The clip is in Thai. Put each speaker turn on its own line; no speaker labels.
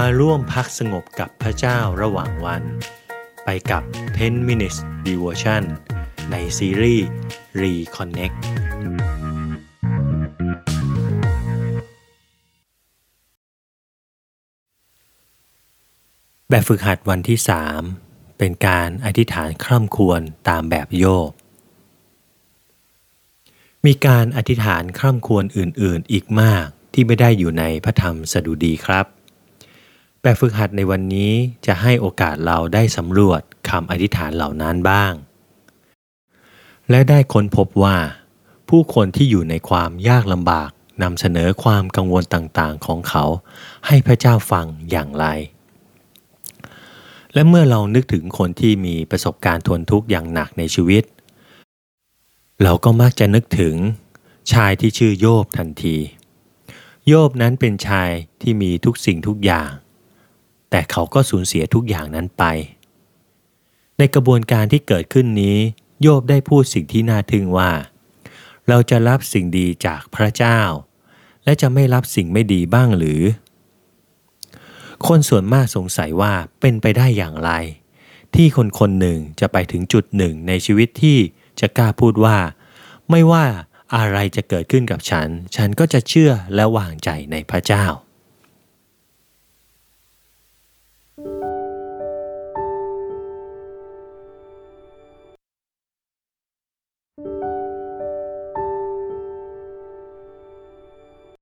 มาร่วมพักสงบกับพระเจ้าระหว่างวัน ไปกับ 10 minutes devotion ในซีรีส์ Reconnect แบบฝึกหัดวันที่3เป็นการอธิษฐานคร่ำควรตามแบบโยบมีการอธิษฐานคร่ำควรอื่นๆอีกมากที่ไม่ได้อยู่ในพระธรรมสดุดีครับ แบบฝึกหัดในวันนี้จะให้โอกาสเราได้สำรวจคำอธิษฐานเหล่านั้นบ้าง และได้ค้นพบว่า ผู้คนที่อยู่ในความยากลำบากนำเสนอความกังวลต่างๆของเขา ให้พระเจ้าฟังอย่างไร และเมื่อเรานึกถึงคนที่มีประสบการณ์ทนทุกข์อย่างหนักในชีวิต เราก็มักจะนึกถึงชายที่ชื่อโยบทันที โยบนั้นเป็นชายที่มีทุกสิ่งทุกอย่าง แต่เขาก็สูญเสียทุกอย่างนั้นไป ในกระบวนการที่เกิดขึ้นนี้ โยบได้พูดสิ่งที่น่าทึ่งว่า เราจะรับสิ่งดีจากพระเจ้า และจะไม่รับสิ่งไม่ดีบ้างหรือ คนส่วนมากสงสัยว่าเป็นไปได้อย่างไร ที่คนคนหนึ่งจะไปถึงจุดหนึ่งในชีวิตที่จะกล้าพูดว่า ไม่ว่าอะไรจะเกิดขึ้นกับฉัน ฉันก็จะเชื่อและวางใจในพระเจ้า